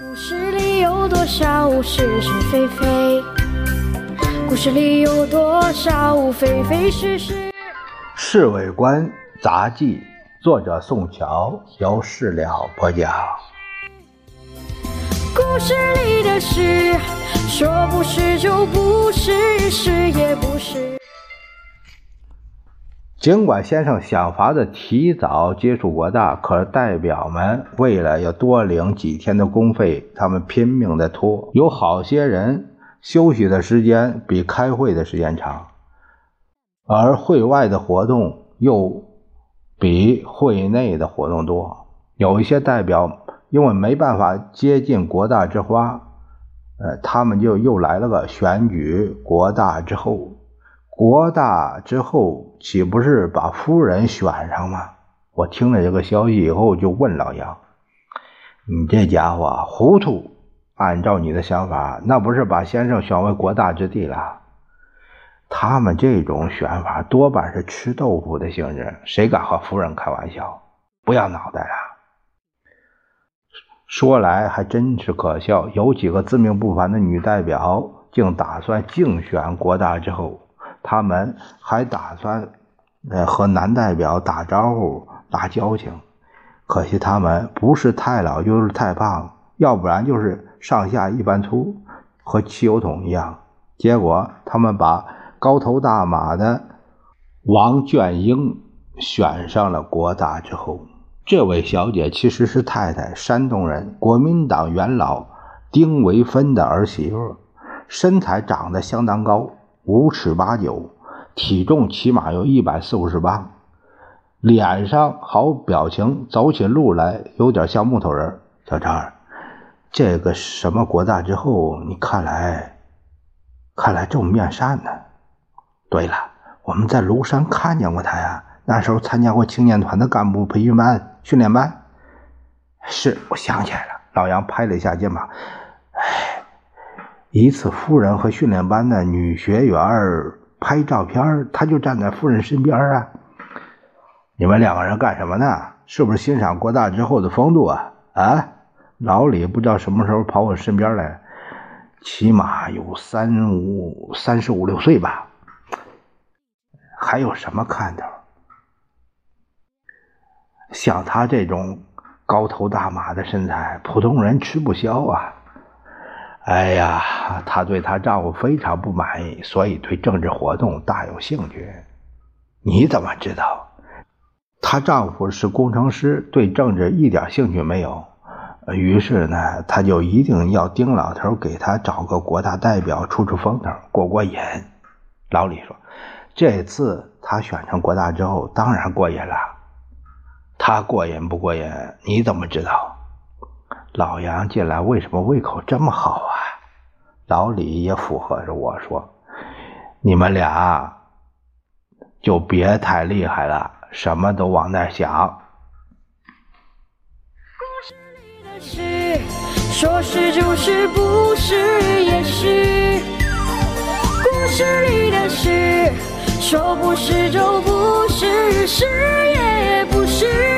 故事里有多少是是非非？故事里有多少非非是是？《侍卫官杂记》作者宋乔，由事了播讲。故事里的事，说不是就不是，是也不是。尽管先生想法子提早接触国大，可代表们为了要多领几天的工费，他们拼命的拖。有好些人休息的时间比开会的时间长，而会外的活动又比会内的活动多。有一些代表因为没办法接近国大之花，呃，他们就又来了个选举国大之后。国大之后，岂不是把夫人选上吗？我听了这个消息以后，就问老杨：“你这家伙糊涂！按照你的想法，那不是把先生选为国大之地了？他们这种选法多半是吃豆腐的性质，谁敢和夫人开玩笑？不要脑袋了！说来还真是可笑，有几个自命不凡的女代表，竟打算竞选国大之后。”他们还打算，呃，和男代表打招呼、打交情。可惜他们不是太老，就是太胖，要不然就是上下一般粗，和汽油桶一样。结果他们把高头大马的王卷英选上了国大之后，这位小姐其实是太太，山东人，国民党元老丁维芬的儿媳妇，身材长得相当高。五尺八九，体重起码有一百四五十磅，脸上好表情，走起路来有点像木头人。小张，这个什么国大之后，你看来，看来这么面善呢。对了，我们在庐山看见过他呀，那时候参加过青年团的干部培训班、训练班。是，我想起来了。老杨拍了一下肩膀。哎一次，夫人和训练班的女学员拍照片，他就站在夫人身边啊。你们两个人干什么呢？是不是欣赏国大之后的风度啊？啊，老李不知道什么时候跑我身边来，起码有三五三十五六岁吧。还有什么看头？像他这种高头大马的身材，普通人吃不消啊。哎呀，她对她丈夫非常不满意，所以对政治活动大有兴趣。你怎么知道？她丈夫是工程师，对政治一点兴趣没有。于是呢，她就一定要丁老头给她找个国大代表出出风头，过过瘾。老李说：“这次他选成国大之后，当然过瘾了。他过瘾不过瘾？你怎么知道？”老杨进来为什么胃口这么好啊？老李也附和着我说：“你们俩就别太厉害了，什么都往那想。”故事里的事，说是就是，不是也是。故事里的事，说不是就不是，是也不是。